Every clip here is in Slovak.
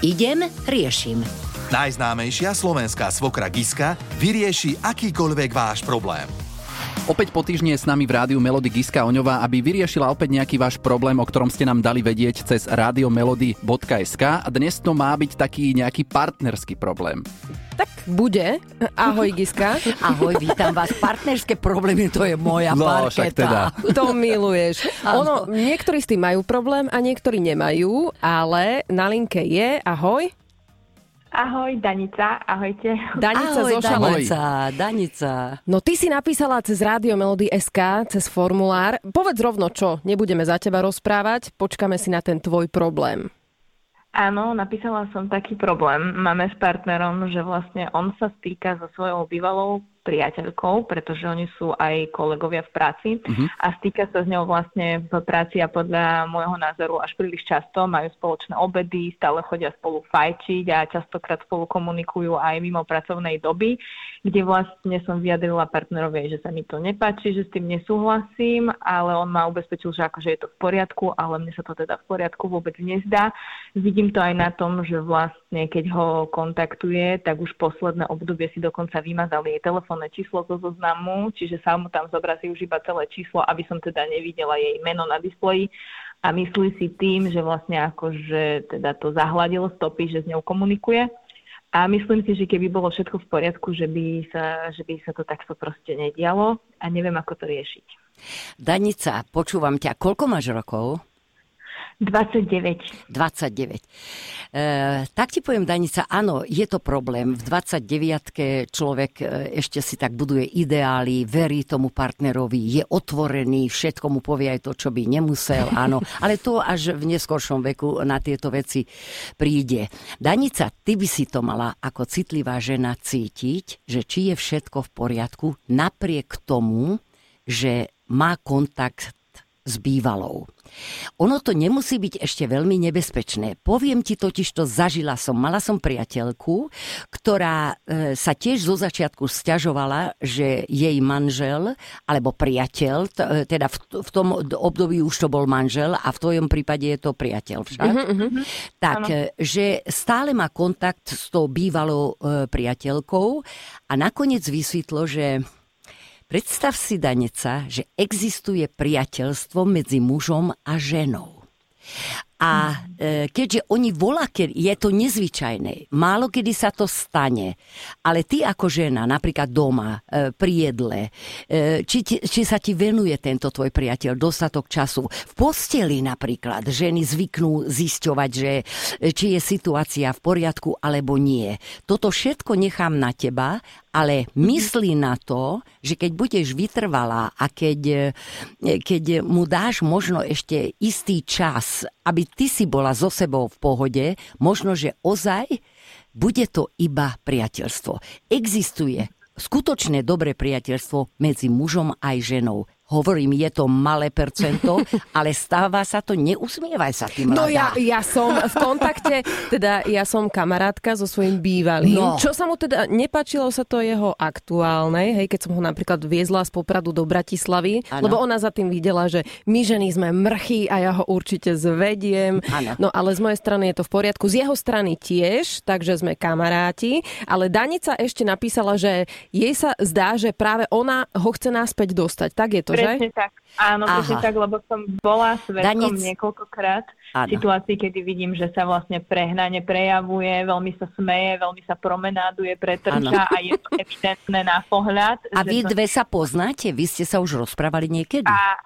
Idem, riešim. Najznámejšia slovenská svokra Giska vyrieši akýkoľvek váš problém. Opäť po týždni je s nami v rádiu Melody Giska Oňová, aby vyriešila opäť nejaký váš problém, o ktorom ste nám dali vedieť cez radiomelody.sk a dnes to má byť taký nejaký partnerský problém. Tak bude. Ahoj, Giska. Ahoj, vítam vás. Partnerské problémy, to je moja No, parketa. teda. To miluješ. Ono, niektorí s tým majú problém a niektorí nemajú, ale na linke je, ahoj, Ahoj, Danica, ahojte. Danica Ahoj, zo. Danica, Danica. No ty si napísala cez Rádio Melody SK, cez formulár. Povedz rovno čo, nebudeme za teba rozprávať, počkáme si na ten tvoj problém. Áno, napísala som taký problém. Máme s partnerom, že vlastne on sa stýka so svojou bývalou priateľkou, pretože oni sú aj kolegovia v práci a stýka sa s ňou vlastne v práci a podľa môjho názoru až príliš často. Majú spoločné obedy, stále chodia spolu fajčiť a častokrát spolu komunikujú aj mimo pracovnej doby, kde vlastne som vyjadrila partnerovi, že sa mi to nepáči, že s tým nesúhlasím, ale on ma ubezpečil, že akože je to v poriadku, ale mne sa to teda v poriadku vôbec nezdá. Vidím to aj na tom, že vlastne keď ho kontaktuje, tak už posledné obdobie si dokonca vymazali jej telefónne číslo zo zoznamu, čiže sa mu tam zobrazí už iba celé číslo, aby som teda nevidela jej meno na displeji a myslí si tým, že vlastne akože teda to zahladil stopy, že s ňou komunikuje. A myslím si, že keby bolo všetko v poriadku, že by sa, že by sa to takto proste nedialo a neviem, ako to riešiť. Danica, počúvam ťa. Koľko máš rokov? 29. 29. E, tak ti poviem, Danica, áno, je to problém. V 29 človek e, ešte si tak buduje ideály, verí tomu partnerovi, je otvorený, všetko mu povie aj to, čo by nemusel, áno. Ale to až v neskoršom veku na tieto veci príde. Danica, ty by si to mala ako citlivá žena cítiť, že či je všetko v poriadku, napriek tomu, že má kontakt s bývalou. Ono to nemusí byť ešte veľmi nebezpečné. Poviem ti totiž to, zažila som. Mala som priateľku, ktorá e, sa tiež zo začiatku stiažovala, že jej manžel, alebo priateľ, e, teda v, tom období už to bol manžel a v tvojom prípade je to priateľ však, tak, e, že stále má kontakt s tou bývalou priateľkou a nakoniec vysvetlo, že Predstav si, Daneca, že existuje priateľstvo medzi mužom a ženou. A e, keďže oni volá, keď je to nezvyčajné, málo kedy sa to stane, ale ty ako žena, napríklad doma, e, pri jedle, e, či, či sa ti venuje tento tvoj priateľ dostatok času, v posteli napríklad, ženy zvyknú zisťovať, že e, či je situácia v poriadku alebo nie. Toto všetko nechám na teba, ale myslí na to, že keď budeš vytrvalá a keď, e, keď mu dáš možno ešte istý čas, aby ty si bola so sebou v pohode, možno, že ozaj bude to iba priateľstvo. Existuje skutočné dobré priateľstvo medzi mužom aj ženou. Hovorím, je to malé percento, ale stáva sa to, neusmievaj sa tým, No ja, ja som v kontakte, teda ja som kamarátka so svojím bývalým. No. Čo sa mu teda, nepačilo sa to jeho aktuálnej, hej, keď som ho napríklad viezla z Popradu do Bratislavy, Áno. lebo ona za tým videla, že my ženy sme mrchy a ja ho určite zvediem. Áno. No ale z mojej strany je to v poriadku, z jeho strany tiež, takže sme kamaráti, ale Danica ešte napísala, že jej sa zdá, že práve ona ho chce naspäť dostať. Tak je to, Presne tak. Áno, Aha. presne tak, lebo som bola svetkom Danic- niekoľkokrát Áno. situácií, kedy vidím, že sa vlastne prehnane prejavuje, veľmi sa smeje, veľmi sa promenáduje, pretrča a je to evidentné na pohľad. A že vy to- dve sa poznáte? Vy ste sa už rozprávali niekedy? a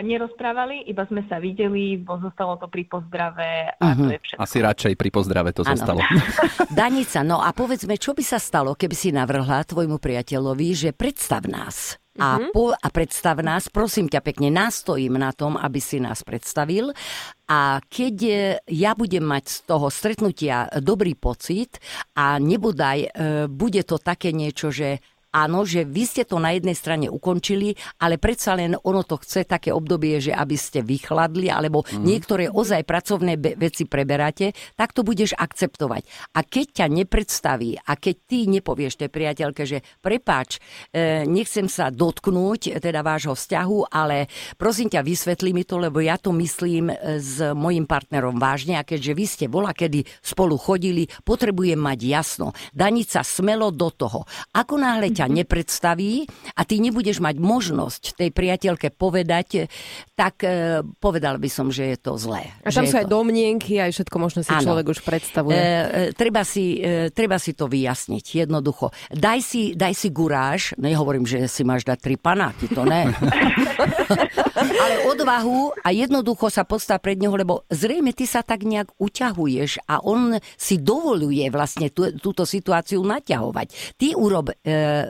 nerozprávali, iba sme sa videli, bo zostalo to pri pozdrave a Mhm. to je všetko. Asi radšej pri pozdrave to Áno. zostalo. Danica, no a povedzme, čo by sa stalo, keby si navrhla tvojmu priateľovi, že predstav nás. A, po, a predstav nás, prosím ťa pekne, nastojím na tom, aby si nás predstavil. A keď e, ja budem mať z toho stretnutia dobrý pocit a nebodaj e, bude to také niečo, že áno, že vy ste to na jednej strane ukončili, ale predsa len ono to chce také obdobie, že aby ste vychladli, alebo mm. niektoré ozaj pracovné be- veci preberáte, tak to budeš akceptovať. A keď ťa nepredstaví a keď ty nepovieš tej priateľke, že prepáč, e, nechcem sa dotknúť teda vášho vzťahu, ale prosím ťa, vysvetli mi to, lebo ja to myslím e, s mojim partnerom vážne a keďže vy ste bola, kedy spolu chodili, potrebujem mať jasno. Daniť sa smelo do toho. Ako náhle ťa nepredstaví a ty nebudeš mať možnosť tej priateľke povedať, tak e, povedal by som, že je to zlé. A tam sú aj to... domnienky, aj všetko možno si Áno. človek už predstavuje. E, e, treba, si, e, treba si to vyjasniť, jednoducho. Daj si, daj si guráž, nehovorím, že si máš dať tri panáky, to ne. Ale odvahu a jednoducho sa postav pred neho, lebo zrejme ty sa tak nejak uťahuješ a on si dovoluje vlastne tú, túto situáciu naťahovať. Ty urob e,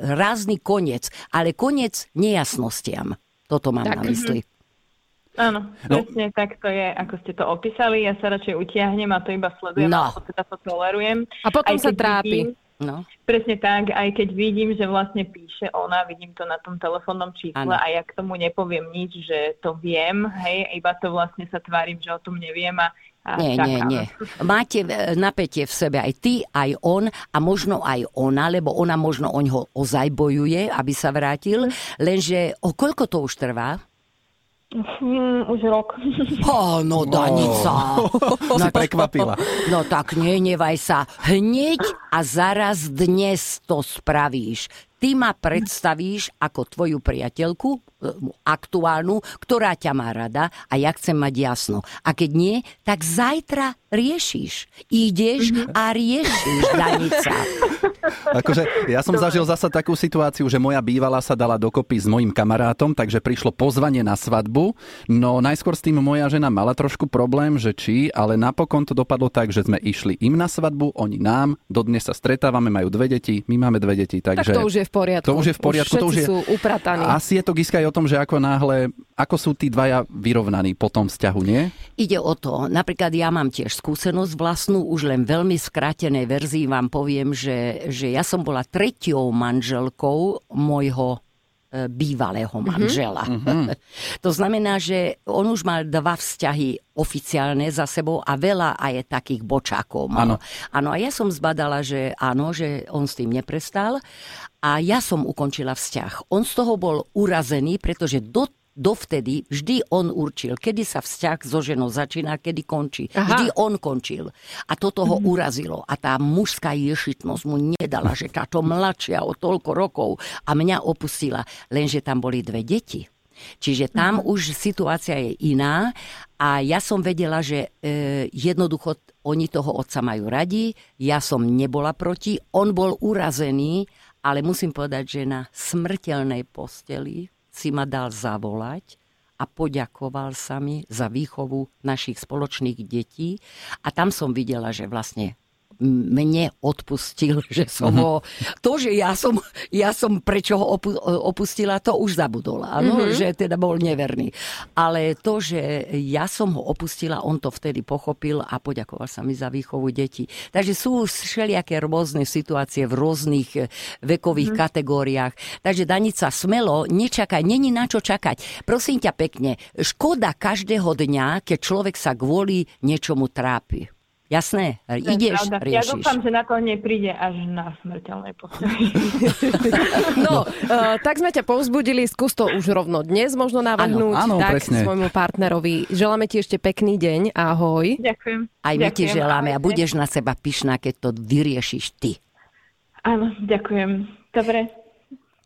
rázny koniec, ale koniec nejasnostiam. Toto mám Tak. na mysli. Áno, No. presne tak to je, ako ste to opísali. Ja sa radšej utiahnem a to iba sledujem, No. alebo teda to tolerujem. A potom Aj sa trápi. Vidím, No. presne tak, aj keď vidím, že vlastne píše ona, vidím to na tom telefónnom čísle a ja k tomu nepoviem nič, že to viem, hej, iba to vlastne sa tvárim, že o tom neviem a, a Nie, nie, čakám. nie. Máte e, napätie v sebe aj ty, aj on a možno aj ona, lebo ona možno o ňoho ozaj bojuje, aby sa vrátil, lenže o koľko to už trvá? Hm, už rok. Áno, Danica. Si prekvapila. No tak nehnevaj sa. Hneď a zaraz dnes to spravíš. Ty ma predstavíš ako tvoju priateľku, e, aktuálnu, ktorá ťa má rada a ja chcem mať jasno. A keď nie, tak zajtra riešiš. Ideš a riešiš, Danica. Akože ja som zažil zasa takú situáciu, že moja bývalá sa dala dokopy s mojim kamarátom, takže prišlo pozvanie na svadbu. No najskôr s tým moja žena mala trošku problém, že či, ale napokon to dopadlo tak, že sme išli im na svadbu, oni nám, dodnes sa stretávame, majú dve deti, my máme dve deti, Tak takže... to už je v poriadku. To už je v poriadku, to už je... sú uprataní. Asi je to Giska aj o tom, že ako náhle, ako sú tí dvaja vyrovnaní po tom vzťahu, nie? Ide o to, napríklad ja mám tiež skúsenosť vlastnú, už len veľmi skrátenej verzii vám poviem, že, že ja som bola tretiou manželkou môjho bývalého manžela. to znamená, že on už mal dva vzťahy oficiálne za sebou a veľa aj takých bočákov mal. Áno. Áno, a ja som zbadala, že áno, že on s tým neprestal a ja som ukončila vzťah. On z toho bol urazený, pretože do dovtedy vždy on určil, kedy sa vzťah so ženou začína, kedy končí. Aha. Vždy on končil. A toto ho urazilo. A tá mužská ješitnosť mu nedala, že táto mladšia o toľko rokov a mňa opustila. Lenže tam boli dve deti. Čiže tam už situácia je iná a ja som vedela, že e, jednoducho oni toho otca majú radi, ja som nebola proti, on bol urazený, ale musím povedať, že na smrteľnej posteli si ma dal zavolať a poďakoval sa mi za výchovu našich spoločných detí. A tam som videla, že vlastne mne odpustil, že som ho... To, že ja som, ja som prečo ho opu, opustila, to už zabudol. Áno, mm-hmm. že teda bol neverný. Ale to, že ja som ho opustila, on to vtedy pochopil a poďakoval sa mi za výchovu detí. Takže sú všelijaké rôzne situácie v rôznych eh, vekových mm-hmm. kategóriách. Takže Danica, smelo, nečakaj, není na čo čakať. Prosím ťa pekne, škoda každého dňa, keď človek sa kvôli niečomu trápi. Jasné, je ideš, pravda. Ja riešiš. dúfam, že na to nepríde až na smrteľnej posteli. No, uh, tak sme ťa povzbudili, skús to už rovno dnes možno navrhnúť Áno, áno, tak presne. svojmu partnerovi. Želáme ti ešte pekný deň, ahoj. Ďakujem. Aj my ti Ďakujem, želáme a budeš na seba pyšná, keď to vyriešiš ty. Áno, ďakujem. Dobre.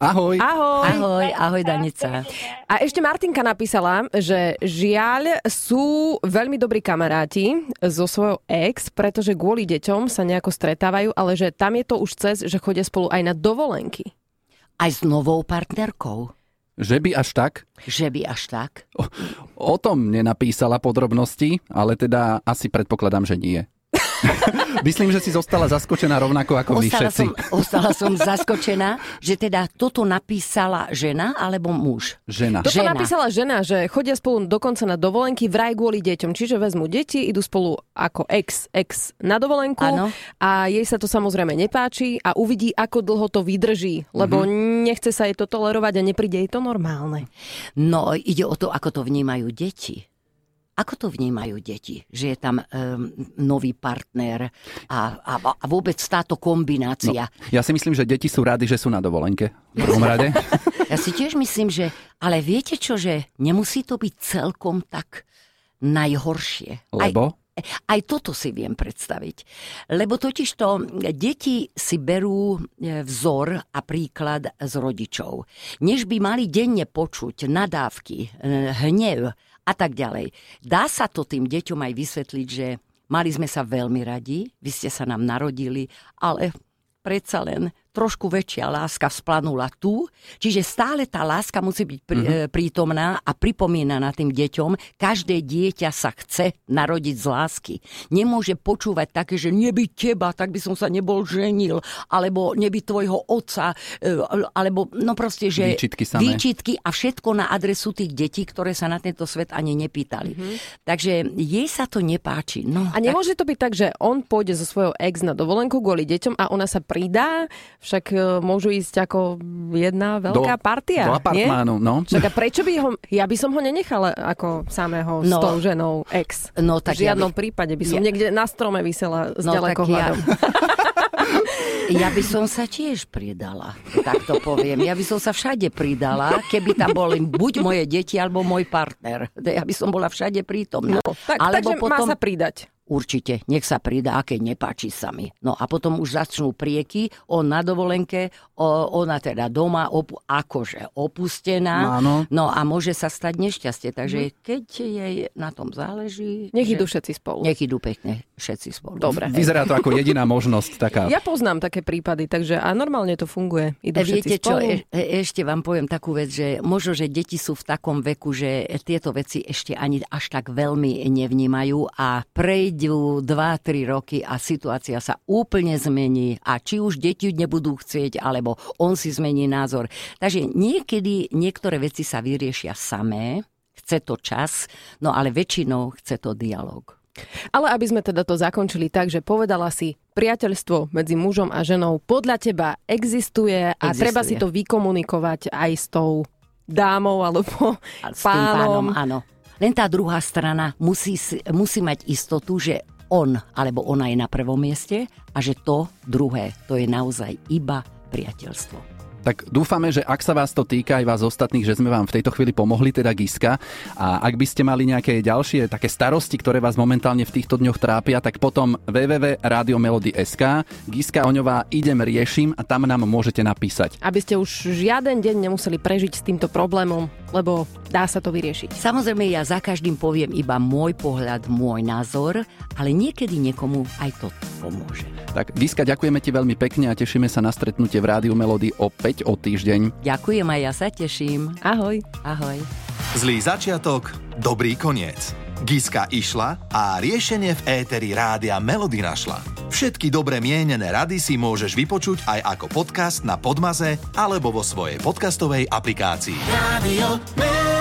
Ahoj. Ahoj. Ahoj, ahoj Danica. A ešte Martinka napísala, že žiaľ sú veľmi dobrí kamaráti so svojou ex, pretože kvôli deťom sa nejako stretávajú, ale že tam je to už cez, že chodia spolu aj na dovolenky. Aj s novou partnerkou. Že by až tak? Že by až tak? O tom nenapísala podrobnosti, ale teda asi predpokladám, že nie. Myslím, že si zostala zaskočená rovnako ako my Ostala všetci. som, ostala som zaskočená, že teda toto napísala žena alebo muž. Žena. Toto Žena. napísala žena, že chodia spolu dokonca na dovolenky vraj kvôli deťom. Čiže vezmu deti, idú spolu ako ex, ex na dovolenku Áno. a jej sa to samozrejme nepáči a uvidí, ako dlho to vydrží, lebo Mhm. nechce sa jej to tolerovať a nepríde jej to normálne. No, ide o to, ako to vnímajú deti. Ako to vnímajú deti? Že je tam um, nový partner a, a, a vôbec táto kombinácia. Ja si myslím, že deti sú rady, že sú na dovolenke. V prvom rade. Ja si tiež myslím, že... Ale viete čo, že nemusí to byť celkom tak najhoršie. Lebo? Aj, aj toto si viem predstaviť. Lebo totiž to deti si berú e, vzor a príklad z rodičov. Než by mali denne počuť nadávky, e, hnev a tak ďalej. Dá sa to tým deťom aj vysvetliť, že mali sme sa veľmi radi, vy ste sa nám narodili, ale predsa len trošku väčšia láska vzplanula tu, čiže stále tá láska musí byť prí, mm-hmm. prítomná a pripomínaná tým deťom. Každé dieťa sa chce narodiť z lásky. Nemôže počúvať také, že nebyť teba, tak by som sa nebol ženil, alebo nebyť tvojho otca, e, alebo no proste, že... Výčitky samé. Výčitky a všetko na adresu tých detí, ktoré sa na tento svet ani nepýtali. Mm-hmm. Takže jej sa to nepáči. No, A nemôže to byť tak, že on pôjde so svojou ex na dovolenku kvôli deťom a ona sa pridá, však e, môžu ísť ako jedna veľká partia, Do nie? apartmánu, no. Však a prečo by ho... Ja by som ho nenechala ako samého s No. tou ženou ex. No, tak v ja žiadnom by- prípade by som ja- niekde na strome vysela s No, tak ďalekohľadom. Ja by som sa tiež pridala, tak to poviem. Ja by som sa všade pridala, keby tam boli buď moje deti, alebo môj partner. Ja by som bola všade prítomná. No, tak, takže má sa pridať. Určite, nech sa pridá, keď nepáči sa mi. No a potom už začnú prieky, on na dovolenke, ona teda doma, opu, akože opustená. Áno. No a môže sa stať nešťastie, takže keď jej na tom záleží... Nech že- idú všetci spolu. Nech idú pekne všetci spolu. Dobre. Vyzerá to ako jediná možnosť taká. Ja poznám také prípady, takže a normálne to funguje. Idú E, všetci Viete čo, e- e- ešte vám poviem takú vec, že možno, že deti sú v takom veku, že tieto veci ešte ani až tak veľmi nevnímajú a prejdú 2-3 roky a situácia sa úplne zmení a či už deti nebudú chcieť, alebo on si zmení názor. Takže niekedy niektoré veci sa vyriešia samé, chce to čas, no ale väčšinou chce to dialog. Ale aby sme teda to zakončili tak, že povedala si, priateľstvo medzi mužom a ženou podľa teba existuje a Existuje. treba si to vykomunikovať aj s tou dámou alebo A s pánom. pánom, áno. Len tá druhá strana musí, musí mať istotu, že on alebo ona je na prvom mieste a že to druhé, to je naozaj iba priateľstvo. Tak dúfame, že ak sa vás to týka aj vás ostatných, že sme vám v tejto chvíli pomohli, teda Giska. A ak by ste mali nejaké ďalšie také starosti, ktoré vás momentálne v týchto dňoch trápia, tak potom www.radiomelody.sk Giska Oňová idem riešim a tam nám môžete napísať. Aby ste už žiaden deň nemuseli prežiť s týmto problémom, lebo dá sa to vyriešiť. Samozrejme, ja za každým poviem iba môj pohľad, môj názor, ale niekedy niekomu aj to pomôže. Tak Giska, ďakujeme ti veľmi pekne a tešíme sa na stretnutie v Rádiu Melody opäť o týždeň. Ďakujem a ja sa teším. Ahoj. Ahoj. Zlý začiatok, dobrý koniec. Giska išla a riešenie v éteri rádia Melody našla. Všetky dobre mienené rady si môžeš vypočuť aj ako podcast na Podmaze alebo vo svojej podcastovej aplikácii. Radio Melody.